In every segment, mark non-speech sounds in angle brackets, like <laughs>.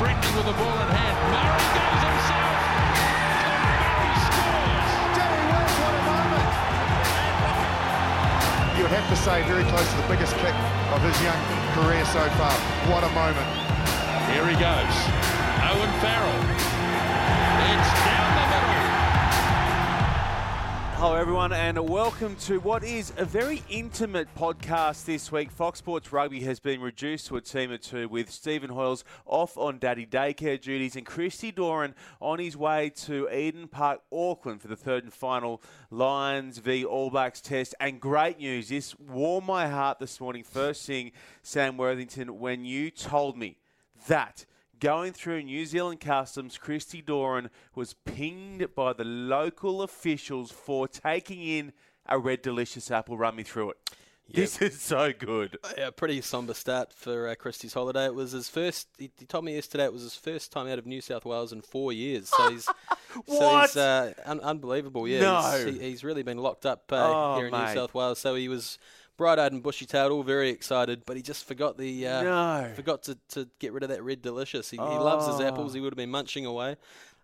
Friendly with the ball in hand. Murray goes himself. Murray scores. Jerry Wells, what a moment! You would have to say very close to the biggest kick of his young career so far. What a moment. Here he goes. Owen Farrell. It's down the middle. Hello, everyone, and welcome to what is a very intimate podcast this week. Fox Sports Rugby has been reduced to a team of two with Stephen Hoyles off on daddy daycare duties and Christy Doran on his way to Eden Park, Auckland for the third and final Lions v All Blacks test. And great news, this warmed my heart this morning, first thing, Sam Worthington, when you told me that Going through New Zealand Customs, Christy Doran was pinged by the local officials for taking in a red delicious apple. Run me through it. This is so good. Yeah, pretty somber start for uh, Christy's holiday. It was his first. He, he told me yesterday it was his first time out of New South Wales in four years. So he's, <laughs> so he's uh, un- unbelievable. Yeah, No. he's, he, he's really been locked up uh, Oh, here in New. South Wales. So he was bright-eyed and bushy-tailed, all very excited, but he just forgot the uh, No. forgot to, to get rid of that red delicious. He, he loves his Oh. apples. He would have been munching away.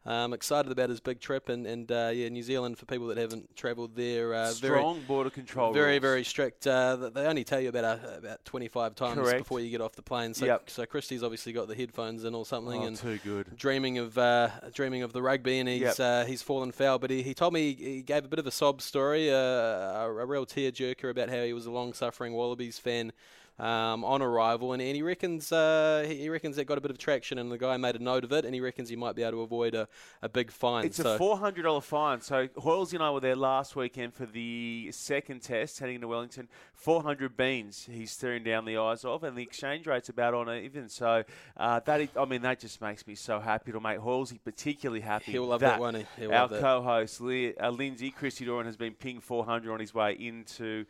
Um, excited about his big trip and and uh, yeah, New Zealand for people that haven't travelled there. Uh, very, Strong border control. very, rules. very strict. Uh, they only tell you about uh, about 25 times Correct. before you get off the plane. So, Yep. so Christy's obviously got the headphones in or something, Oh, and too good. dreaming of uh, dreaming of the rugby, and he's Yep. uh, he's fallen foul. But he, he told me he, he gave a bit of a sob story, uh, a, a real tearjerker about how he was a long-suffering Wallabies fan. Um, on arrival, and, and he reckons uh, he reckons that got a bit of traction, and the guy made a note of it, and he reckons he might be able to avoid a, a big fine. It's so a four hundred dollar fine. So Hoyles and I were there last weekend for the second test, heading to Wellington. Four hundred beans he's staring down the eyes of, and the exchange rate's about on even. So uh, that is, I mean that just makes me so happy to make Hoylesy particularly happy. He'll love that, won't he? He'll our co-host Li- uh, Lindsay Christy Doran has been pinged four hundred on his way into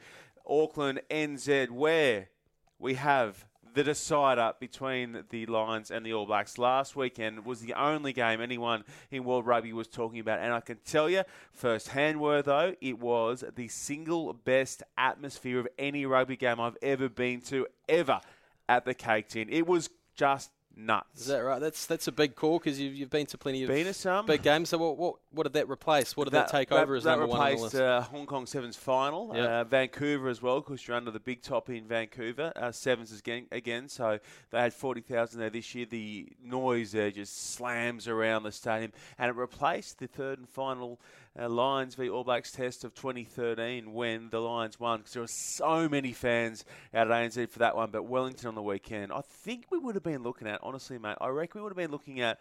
Auckland NZ, where we have the decider between the Lions and the All Blacks. Last weekend was the only game anyone in World Rugby was talking about, and I can tell you, firsthand, hand word though, it was the single best atmosphere of any rugby game I've ever been to, ever at the Cake Tin. It was just nuts. Is that right? That's that's a big call because you've, you've been to plenty of Been to some. big games. So what what, what did that replace? What did that, take over as that number one on replaced uh, Hong Kong Sevens final, Yeah. uh, Vancouver as well, because you're under the big top in Vancouver. Uh, Sevens is again, again, so they had 40,000 there this year. The noise there just slams around the stadium, and it replaced the third and final uh, Lions v All Blacks test of 2013 when the Lions won, because there were so many fans out at ANZ for that one. But Wellington on the weekend, I think we would have been looking at, honestly, mate, I reckon we would have been looking at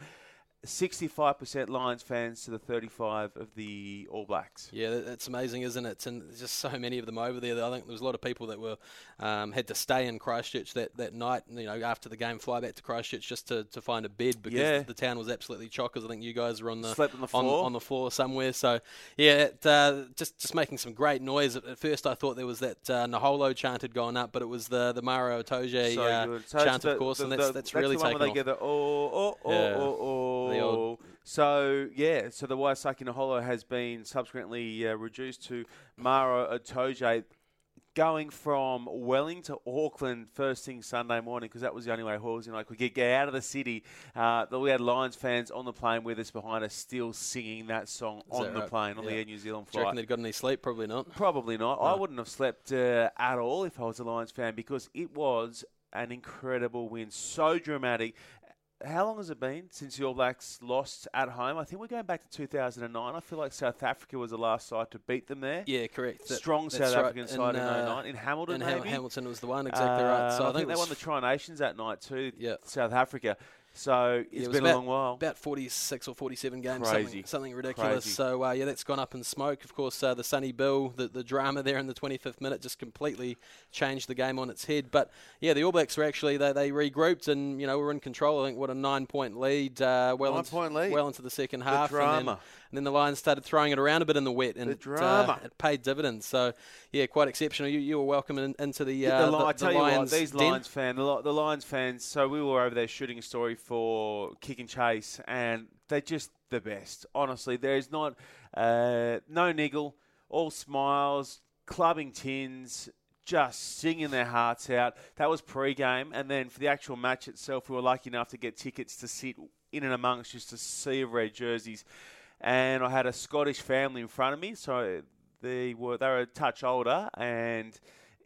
65% Lions fans to the 35 of the All Blacks. Yeah, that's amazing, isn't it? And there's just so many of them over there. I think there was a lot of people that were um, had to stay in Christchurch that, that night. You know, after the game, fly back to Christchurch just to, to find a bed because Yeah. the town was absolutely chockers. I think you guys were on the Slept on the floor. on, the floor somewhere. So yeah, it, uh, just just making some great noise. At, at first, I thought there was that uh, Naholo chant had gone up, but it was the the Maro Itoje So uh. So it's chant, the- of course, the- and that's the- that's really the one taken where off. get the oh oh oh Yeah. oh oh. The old- So yeah, so the Waisake Naholo has been subsequently uh, reduced to Maro Itoje. Going from Welling to Auckland first thing Sunday morning because that was the only way Hawes and I could get, get out of the city. Uh, we had Lions fans on the plane with us behind us, still singing that song Is on that the right? plane on the Air New Zealand flight. Do you reckon they'd got any sleep? Probably not. Probably not. I wouldn't have slept uh, at all if I was a Lions fan because it was an incredible win. So dramatic. How long has it been since the All Blacks lost at home? I think we're going back to 2009. I feel like South Africa was the last side to beat them there. Yeah, correct. That- Strong South right. African side in, uh, 09. In Hamilton, and Ham-? Hamilton was the one, exactly right. So Uh, I think, it they won the Tri Nations that night too, Yeah. South Africa. So Yeah, it was been about, a long while. About 46 or 47 games, something, something ridiculous. Crazy. So, uh, yeah, that's gone up in smoke. Of course, uh, the Sonny Bill, the, the drama there in the 25th minute just completely changed the game on its head. But, yeah, the All Blacks were actually, they, they regrouped and, you know, were in control. I think, what, a nine point lead, uh, well, into, Nine-point lead. well into the second half. And then, drama. And then the Lions started throwing it around a bit in the wet. And The it. Uh, it paid dividends. So, yeah, quite exceptional. You, you were welcome in, into the, uh, the, Li- the, I the you Lions what, these den. Lions fans, the, the Lions fans. So we were over there shooting a story for Kick and Chase, and they're just the best. Honestly, there's not uh, no niggle, all smiles, clubbing tins, just singing their hearts out. That was pre-game, and then for the actual match itself, we were lucky enough to get tickets to sit in and amongst just a sea of red jerseys. And I had a Scottish family in front of me, so they were they were a touch older, and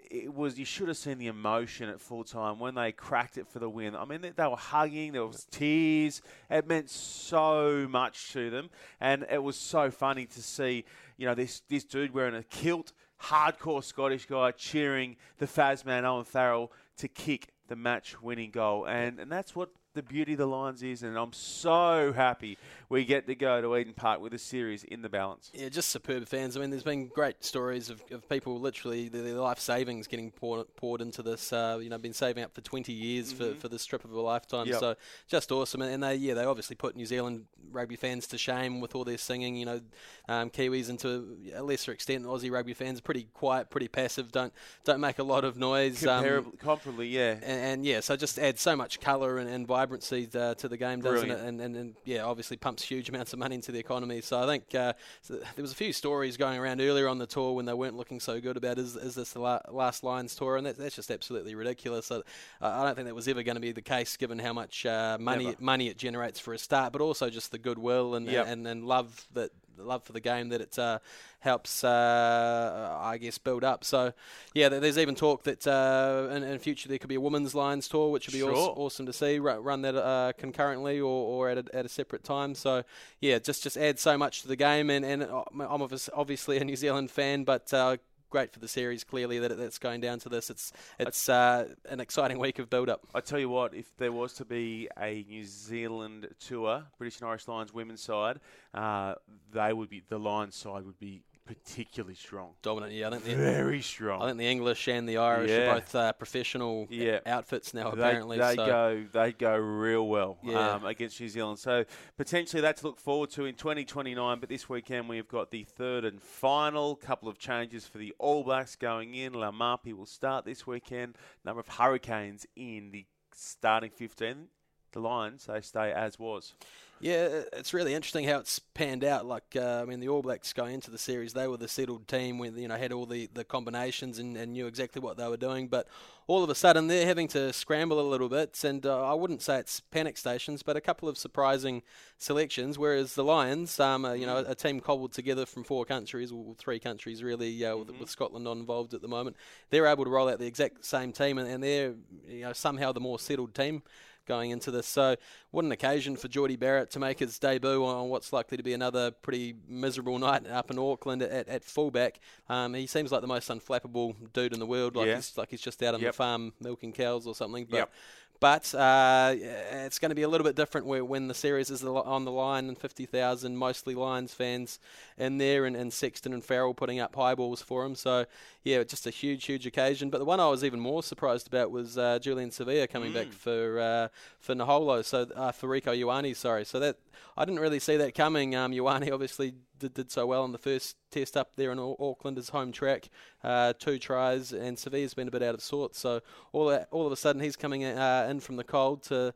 it was you should have seen the emotion at full time when they cracked it for the win. I mean, they, they, were hugging, there was tears. It meant so much to them, and it was so funny to see. You know, this this dude wearing a kilt, hardcore Scottish guy cheering the Fazman Owen Farrell to kick the match-winning goal, and and that's what the beauty of the Lions is, and I'm so happy we get to go to Eden Park with a series in the balance. Yeah, just superb fans. I mean, there's been great stories of, of people literally their life savings getting poured, poured into this. Uh, you know, been saving up for 20 years mm-hmm. for, for this trip of a lifetime. Yep. So just awesome. And they yeah they obviously put New Zealand rugby fans to shame with all their singing. You know, um, Kiwis and to a lesser extent Aussie rugby fans are pretty quiet, pretty passive. Don't don't make a lot of noise. Comparably, um, comparably, yeah. And, and, yeah, so just adds so much colour and, and vibrancy uh, to the game, doesn't Brilliant. it? And, and, and, yeah, obviously pumps huge amounts of money into the economy. So I think uh, so there was a few stories going around earlier on the tour when they weren't looking so good about is, is this the la- last Lions tour, and that, that's just absolutely ridiculous. So, uh, I don't think that was ever going to be the case, given how much uh, money Never. money it generates for a start, but also just the goodwill and yep. and, and love that love for the game that it uh, helps, uh, I guess, build up. So, yeah, there's even talk that uh, in, in future there could be a women's Lions tour, which would be sure. awesome, awesome, to see. Run that uh, concurrently or, or at, a, at a separate time. So, yeah, just just adds so much to the game. And, and uh, I'm obviously a New Zealand fan, but uh, great for the series. Clearly, that it's going down to this. It's it's uh, an exciting week of build up. I tell you what, if there was to be a New Zealand tour, British and Irish Lions women's side, uh, they would be the Lions side would be particularly strong. Dominant, yeah. I think the, very strong. I think the English and the Irish yeah. are both uh, professional yeah. outfits now. They, apparently, they so. go they go real well yeah. um, against New Zealand. So potentially that to look forward to in 2029. But this weekend we've got the third and final couple of changes for the All Blacks going in. Laumape will start this weekend. Number of Hurricanes in the starting 15. The Lions they stay as was. Yeah, it's really interesting how it's panned out. Like, uh, I mean, the All Blacks going into the series, they were the settled team with you know had all the, the combinations and, and knew exactly what they were doing. But all of a sudden, they're having to scramble a little bit, and uh, I wouldn't say it's panic stations, but a couple of surprising selections. Whereas the Lions, um, uh, you know, a, a, team cobbled together from four countries, or three countries really, uh, mm-hmm. with, with, Scotland not involved at the moment, they're able to roll out the exact same team, and, and they're you know somehow the more settled team going into this. So, what an occasion for Jordie Barrett to make his debut on what's likely to be another pretty miserable night up in Auckland at, at fullback. Um, he seems like the most unflappable dude in the world, like, yeah. he's, like he's just out on yep. the farm milking cows or something. But yep. But uh, it's going to be a little bit different when the series is on the line and 50,000 mostly Lions fans in there and, and Sexton and Farrell putting up high balls for him. So, yeah, just a huge, huge occasion. But the one I was even more surprised about was uh, Julian Savea coming mm. back for uh, for Naholo, so uh, for Rieko Ioane, sorry. So that I didn't really see that coming. Um, Ioane obviously did, did so well in the first test up there in Auckland, his home track, uh, two tries, and Savea's been a bit out of sorts. So all all of a sudden he's coming uh, in from the cold to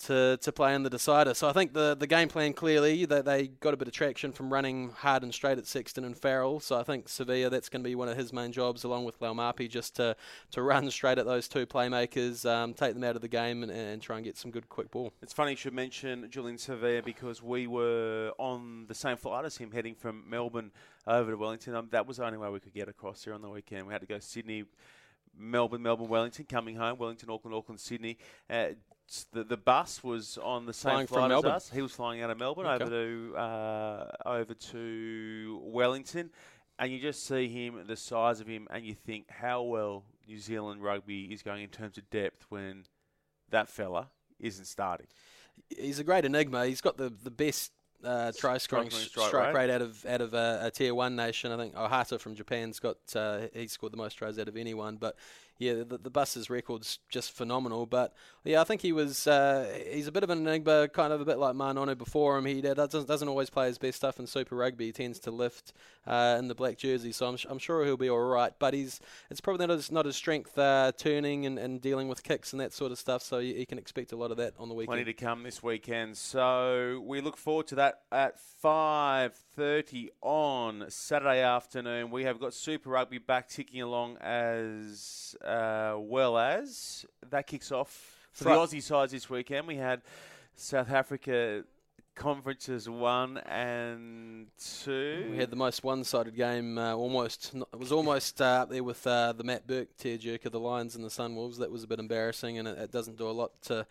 to, to play in the decider. So I think the, the game plan clearly that they, got a bit of traction from running hard and straight at Sexton and Farrell. So I think Savea that's going to be one of his main jobs along with Laumape just to, to run straight at those two playmakers, um, take them out of the game and, and try and get some good quick ball. It's funny you should mention Julian Savea because we were on the same flight as him heading from Melbourne over to Wellington. Um, that was the only way we could get across here on the weekend. We had to go Sydney. Melbourne, Melbourne, Wellington, coming home, Wellington, Auckland, Auckland, Sydney. Uh, the the bus was on the same flying flight as us. He was flying out of Melbourne okay. over to uh, over to Wellington, and you just see him, the size of him, and you think how well New Zealand rugby is going in terms of depth when that fella isn't starting. He's a great enigma. He's got the the best uh, try scoring strike, strike rate. out of out of a, a, tier one nation. I think Ohata from Japan's got uh, he scored the most tries out of anyone. But yeah, the, the Buster's record's just phenomenal. But yeah, I think he was uh, he's a bit of an enigma, kind of a bit like Ma'a Nonu before him. He doesn't doesn't always play his best stuff in Super Rugby. He tends to lift uh, in the black jersey, so I'm, I'm sure he'll be all right. But he's it's probably not his, not his strength uh, turning and, and dealing with kicks and that sort of stuff. So you, you can expect a lot of that on the weekend. Plenty to come this weekend. So we look forward to that at 5.30 on Saturday afternoon. We have got Super Rugby back ticking along as uh, well as that kicks off for the Aussie sides this weekend. We had South Africa conferences one and two. We had the most one-sided game, uh, almost. It was almost uh, up there with uh, the Matt Burke tearjerker, the Lions and the Sunwolves. That was a bit embarrassing, and it, it doesn't do a lot to,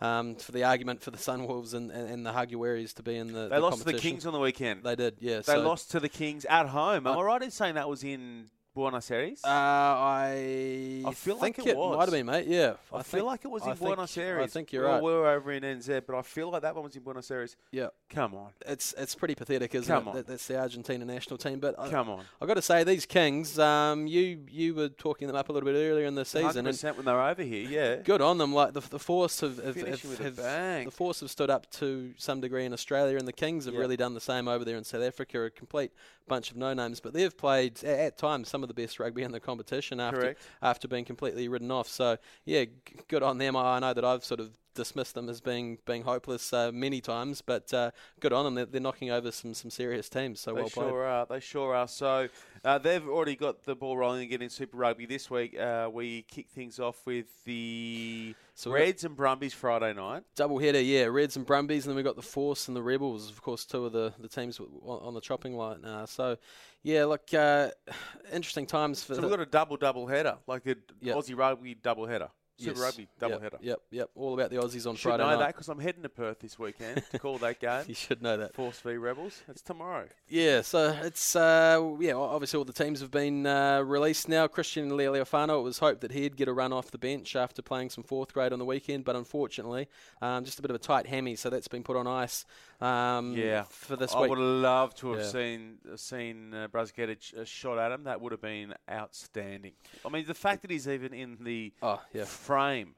um, for the argument for the Sunwolves and, and, and the Jaguares to be in the. They the lost to the Kings on the weekend. They did, yeah. They so lost to the Kings at home. Am I right in saying that was in Buenos Aires? Uh, I, I feel think like it was. might have been, mate. Yeah, I, think, feel like it was in I think- Buenos Aires. I think you're Well, right. We were over in NZ, but I feel like that one was in Buenos Aires. Yeah, Come on. it's it's pretty pathetic, isn't Come it? on. That, that's the Argentina national team. But I, Come on. I've got to say, these Kings, um, you you were talking them up a little bit earlier in the season, and 100% when they were over here, yeah. good on them. Like the the Force have, have, have, have- the Force have stood up to some degree in Australia, and the Kings have Yep. really done the same over there in South Africa. A complete bunch of no names, but they've played at, at times some of the best rugby in the competition after Correct. after being completely ridden off. So yeah, g- good on them. I I know that I've sort of dismissed them as being being hopeless uh, many times, but uh, good on them. They're, they're knocking over some some serious teams. So They well played. sure are. They sure are. So uh, they've already got the ball rolling again in Super Rugby this week. Uh, we kick things off with the So Reds and Brumbies Friday night. Double header, yeah. Reds and Brumbies, and then we've got the Force and the Rebels, of course, two of the, the teams w- on the chopping line. Uh, so, yeah, look, uh, <sighs> interesting times for So the we've got a double double header, like a Yep. Aussie Rugby double header. Super yes, Rugby double yep, header. Yep, yep. All about the Aussies on Should Friday know night. that because I'm heading to Perth this weekend to call that <laughs> game. You should know that. Force v Rebels. It's tomorrow. Yeah, so it's uh, yeah. Obviously, all the teams have been uh, released now. Christian Lealiafano. It was hoped that he'd get a run off the bench after playing some fourth grade on the weekend, but unfortunately, um, just a bit of a tight hammy, so that's been put on ice. Um, Yeah. for this I week. would love to have Yeah. seen seen uh, a, ch- a shot at him. That would have been outstanding. I mean, the fact that he's even in the Oh yeah, frame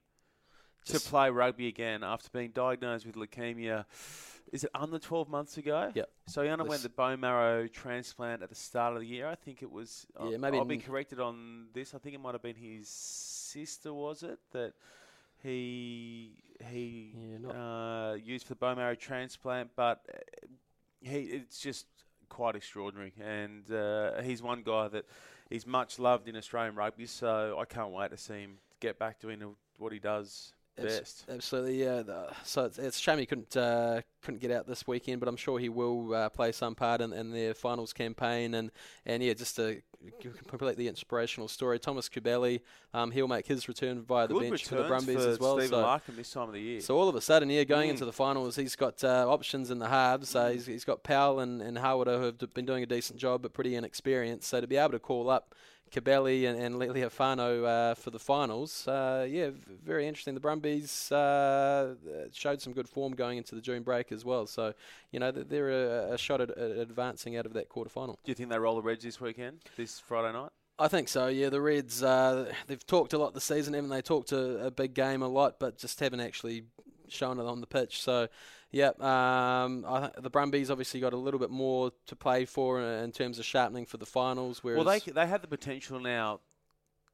to play rugby again after being diagnosed with leukemia. Is it under 12 months ago? Yeah. So he underwent the bone marrow transplant at the start of the year. I think it was. Yeah, I'll- maybe I'll be corrected on this. I think it might have been his sister. Was it that he he Yeah, uh, used for the bone marrow transplant? But uh, he it's just quite extraordinary, and uh, he's one guy that he's much loved in Australian rugby. So I can't wait to see him get back to doing what he does best. Absolutely, yeah. The- So it's, it's a shame he couldn't uh, couldn't get out this weekend, but I'm sure he will uh, play some part in, in their finals campaign. And, and yeah, just a completely inspirational story. Thomas Cubelli, um, he'll make his return via the Good bench for the Brumbies for as well. Stephen so, Larkham this time of the year. so all of a sudden, yeah, going Mm. into the finals, he's got uh, options in the halves. Uh, he's, he's got Powell and, and Hawera who have been doing a decent job, but pretty inexperienced. So to be able to call up Cubelli and, and Lealiafano uh, for the finals, uh, yeah, very interesting. The Brumbies uh, showed some good form going into the June break as well. So, you know, they're a, a shot at, at advancing out of that quarter final. Do you think they roll the Reds this weekend, this Friday night? I think so. Yeah, the Reds. Uh, they've talked a lot this season, haven't they? Talked a, a big game a lot, but just haven't actually shown it on the pitch. So, yeah, um, I, th- the Brumbies obviously got a little bit more to play for in, in terms of sharpening for the finals. Whereas, Well, they they have the potential now.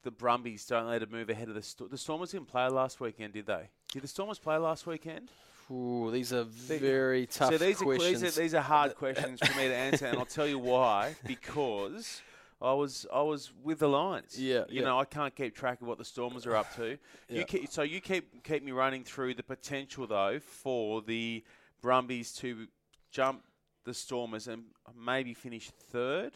The Brumbies don't they to move ahead of the the Stormers didn't play last weekend, did they? Did the Stormers play last weekend? Ooh, these are very tough so these are, these are these are hard questions for me to answer, and I'll tell you why. <laughs> Because I was I was with the Lions. Yeah, you yeah. know I can't keep track of what the Stormers are up to. <laughs> Yeah. You keep, so you keep keep me running through the potential though for the Brumbies to jump the Stormers and maybe finish third.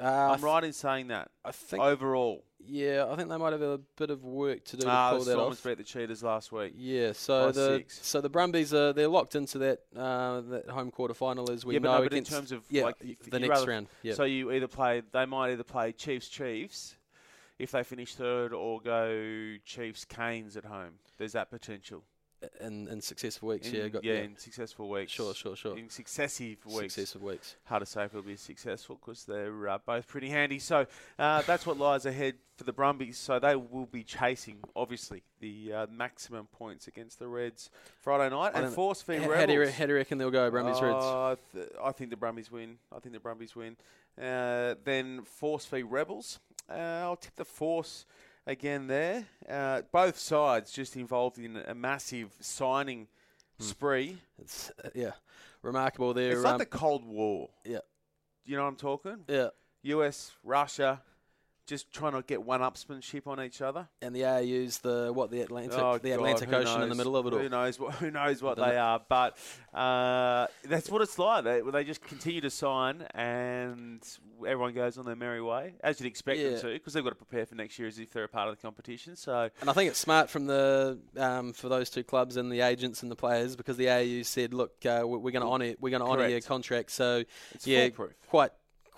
Uh, I'm right in saying that I think. overall. Yeah, I think they might have a bit of work to do to Ah, pull the Stormers off. beat the Cheetahs last week. Yeah, so by the six. so the Brumbies are they're locked into that uh, that home quarter final as we yeah, but know no, but in terms of yeah like the next round. Yeah. So you either play, they might either play Chiefs Chiefs if they finish third, or go Chiefs Canes at home. There's that potential. In, in successive weeks. In, yeah, got, yeah, in successful weeks. Sure, sure, sure. In successive weeks. Successive weeks. Hard to say if it'll be successful because they're uh, both pretty handy. So uh, that's what lies ahead for the Brumbies. So they will be chasing, obviously, the uh, maximum points against the Reds Friday night and force feed Rebels. how, do you, how do you reckon they'll go, Brumbies Reds? Uh, th- I think the Brumbies win. I think the Brumbies win. Uh, then Force v Rebels. Uh, I'll tip the Force again there. Uh, both sides just involved in a massive signing spree. It's uh, yeah, remarkable there. It's like um, the Cold War. yeah, You know what I'm talking? yeah. US, Russia, just trying to get one-upsmanship on each other. And the AU's the what the Atlantic Oh, the God, Atlantic Ocean in the middle of it all. Who knows what who knows what they know. are? But uh, that's what it's like. They, they just continue to sign, and everyone goes on their merry way, as you'd expect Yeah. them to, because they've got to prepare for next year as if they're a part of the competition. So And I think it's smart from the um, for those two clubs and the agents and the players because the AU said, look, uh, we- we're going to honour we're going to honour your contract. So it's yeah, foolproof. quite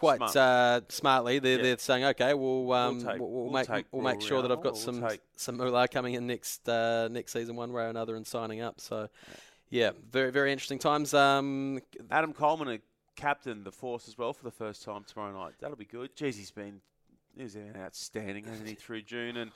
quite Smart. uh, smartly they're, they're saying, okay, we'll um, we'll, we'll we'll make take we'll make sure that I've got some we'll take- some moolah coming in next uh, next season one way or another and signing up. So yeah, very very interesting times. Um, Adam Coleman, a captain the Force as well for the first time tomorrow night. That'll be good. Jeez, he's been he's been outstanding, hasn't he, through June, and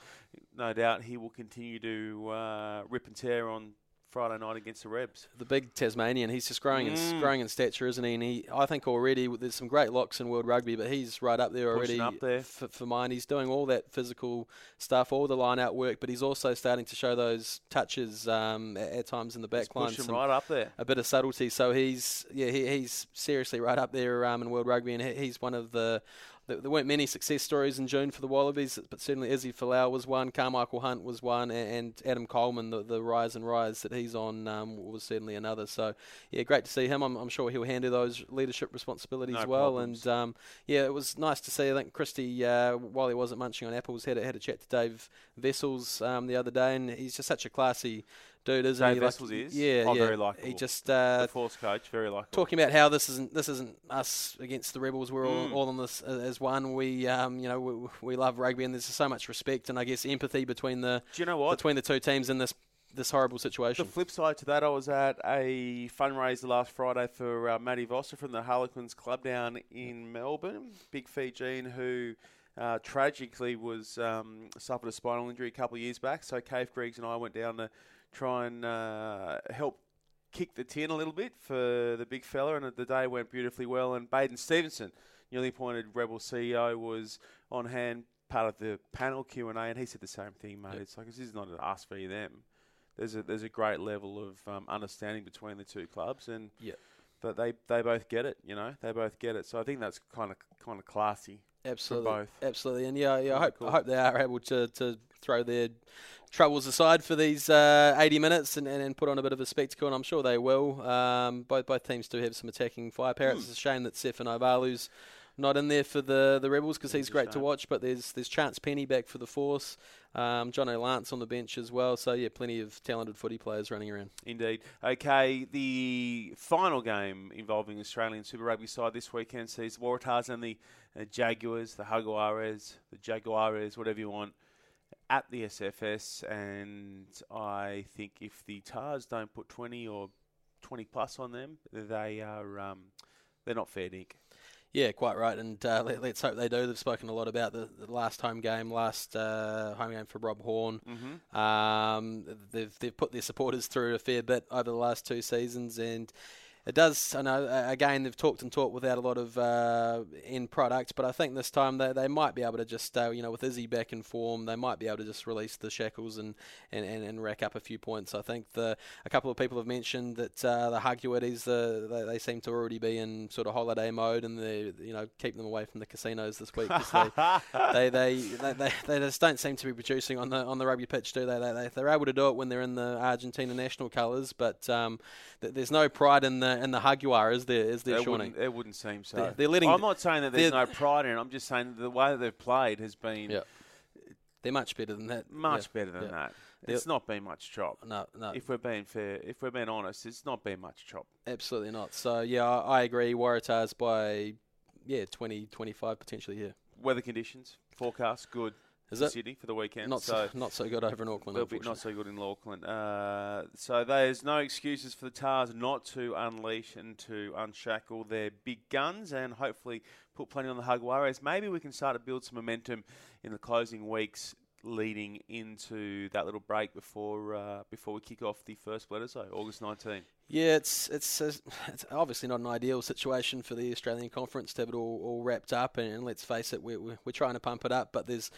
no doubt he will continue to uh, rip and tear on Friday night against the Rebs. the big Tasmanian. He's just growing in Mm. growing in stature, isn't he? And he, I think already there's some great locks in world rugby, but he's right up there Pushing already up there. For, for mine. He's doing all that physical stuff, all the line out work, but he's also starting to show those touches um, at, at times in the back line. right up there. a bit of subtlety. So he's yeah he, he's seriously right up there um, in world rugby, and he, he's one of the. There there weren't many success stories in June for the Wallabies, but certainly Izzy Folau was one, Carmichael Hunt was one, and, and Adam Coleman, the, the rise and rise that he's on, um, was certainly another. So, yeah, great to see him. I'm, I'm sure he'll handle those leadership responsibilities No well. problems. And um, yeah, it was nice to see. I think Christy, uh, while he wasn't munching on apples, had a, had a chat to Dave Wessels um, the other day, and he's just such a classy dude, isn't Dave he? Like, is? Yeah, Oh, yeah. very likeable. He just uh, the Force coach, very likable. talking about how this isn't this isn't us against the rebels. We're all, Mm. all in this uh, as one. We um, you know we, we love rugby and there's so much respect and I guess empathy between the Do you know what? between the two teams in this this horrible situation. The flip side to that, I was at a fundraiser last Friday for uh, Matty Vosser from the Harlequins Club down in Melbourne. Big Fijian who uh, tragically was um, suffered a spinal injury a couple of years back. So Cave Griggs and I went down to try and uh, help kick the tin a little bit for the big fella, and the day went beautifully well. And Baden Stephenson, newly appointed Rebel CEO, was on hand, part of the panel Q and A, and he said the same thing, mate. Yep. It's like this is not an us v them. There's a there's a great level of um, understanding between the two clubs, and Yep. that they they both get it. You know, they both get it. So I think that's kind of kind of classy. Absolutely, absolutely, and yeah, yeah. I hope cool. I hope they are able to, to throw their troubles aside for these uh, 80 minutes and, and, and put on a bit of a spectacle, and I'm sure they will. Um, both both teams do have some attacking firepower. Hmm. It's a shame that Sefa Naivalu's not in there for the, the Rebels because he's great to watch. But there's there's Chance Peni back for the Force, um, Jono Lance on the bench as well. So yeah, plenty of talented footy players running around. Indeed. Okay, the final game involving Australian Super Rugby side this weekend sees the Waratahs and the uh, Jaguars, the Jaguares, the Jaguares, whatever you want, at the SFS. And I think if the Tars don't put 20 or 20 plus on them, they are um, they're not fair dinkum. Yeah, quite right. And uh, let, us hope they do. They've spoken a lot about the, the last home game, last uh, home game for Rob Horne. Mm-hmm. Um, they've they've put their supporters through a fair bit over the last two seasons, and it does. I know again they've talked and talked without a lot of uh, end product, but I think this time they, they might be able to just uh, you know with Izzy back in form, they might be able to just release the shackles and, and, and, and rack up a few points. I think the a couple of people have mentioned that uh, the Huggies uh, they, they seem to already be in sort of holiday mode, and they you know keep them away from the casinos this week 'cause they, <laughs> they, they, they, they, they just don't seem to be producing on the on the rugby pitch, do they? They, they they're able to do it when they're in the Argentina national colours, but um, th- there's no pride in the in the Jaguar, is there? Is there, It Shawnee? wouldn't, it wouldn't seem so. They're- they're letting I'm not saying that there's no pride in it. I'm just saying that the way that they've played has been Yeah. They're much better than that. much Yeah, better than yeah. that. They're- It's not been much chop. No, no, If we're being fair, if we're being honest, it's not been much chop. absolutely not. So yeah, I, I agree. Waratahs by yeah 20, 25 potentially. Yeah, Weather conditions, forecast, good. Is it? Sydney for the weekend. Not so, not so good over in Auckland. They'll be not so good in Auckland. Uh, so there's no excuses for the Tars not to unleash and to unshackle their big guns and hopefully put plenty on the Jaguares. Maybe we can start to build some momentum in the closing weeks leading into that little break before uh, before we kick off the first Bledisloe, August 19. Yeah, it's it's it's obviously not an ideal situation for the Australian Conference to have it all, all wrapped up, and, and let's face it, we're, we're trying to pump it up, but there's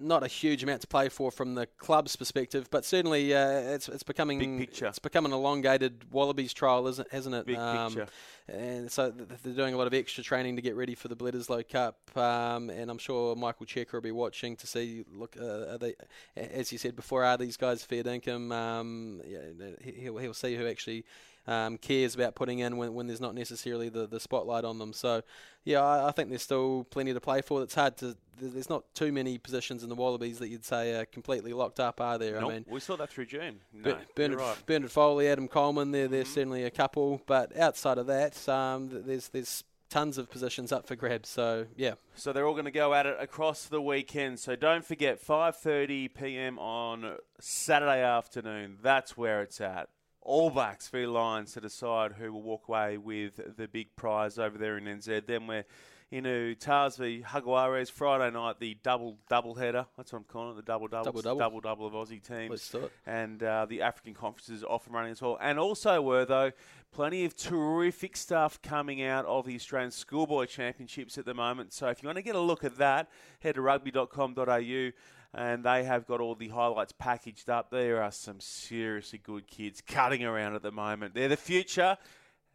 not a huge amount to play for from the club's perspective, but certainly uh, it's it's becoming Big picture. it's become an elongated Wallabies trial, isn't hasn't it? Big Um, picture. and so th- they're doing a lot of extra training to get ready for the Bledisloe Cup, um, and I'm sure Michael Cheika will be watching to see. Look, uh, are they, as you said before, are these guys fair income? Um, yeah, he'll he'll see who actually. Um, cares about putting in when, when there's not necessarily the, the spotlight on them. So, yeah, I, I think there's still plenty to play for. It's hard to. There's not too many positions in the Wallabies that you'd say are completely locked up, are there? Nope, I mean, we saw that through June. No, Ber- Bernard, right. Mm-hmm. Bernard Foley, Adam Coleman, there, there's certainly a couple, but outside of that, um, there's there's tons of positions up for grabs. So yeah, So they're all going to go at it across the weekend. So don't forget, 5:30 p.m. on Saturday afternoon. That's where it's at. All Blacks v Lions to decide who will walk away with the big prize over there in NZ. Then we're into Tars v Jaguares Friday night, the double double header. That's what I'm calling it, the double double double double of Aussie teams let's do it. and uh, the African conference is off and running as well. And also were though plenty of terrific stuff coming out of the Australian Schoolboy Championships at the moment. So if you want to get a look at that, head to rugby.com.au. And they have got all the highlights packaged up. There are some seriously good kids cutting around at the moment. They're the future.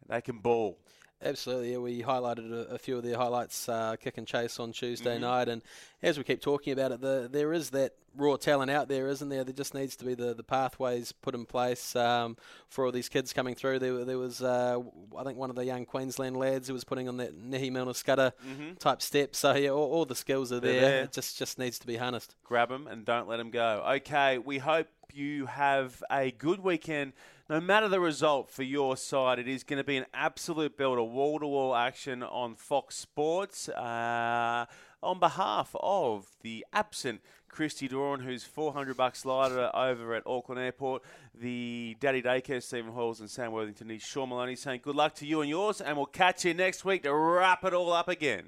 They can ball. Absolutely, yeah, we highlighted a, a few of their highlights, uh, kick and chase on Tuesday Mm-hmm. night, and as we keep talking about it, the, there is that raw talent out there, isn't there? There just needs to be the, the pathways put in place um, for all these kids coming through. There, there was, uh, I think, one of the young Queensland lads who was putting on that Nehe Milner-Skudder type step. So yeah, all, all the skills are Mm-hmm. There. there. It just just needs to be harnessed. grab them and don't let them go. Okay, we hope you have a good weekend. No matter the result for your side, it is going to be an absolute belter, wall to wall action on Fox Sports. Uh, on behalf of the absent Christy Doran, who's 400 bucks lighter over at Auckland Airport, the Daddy Daycare, Stephen Hoyles and Sam Worthington, Sean Maloney saying good luck to you and yours, and we'll catch you next week to wrap it all up again.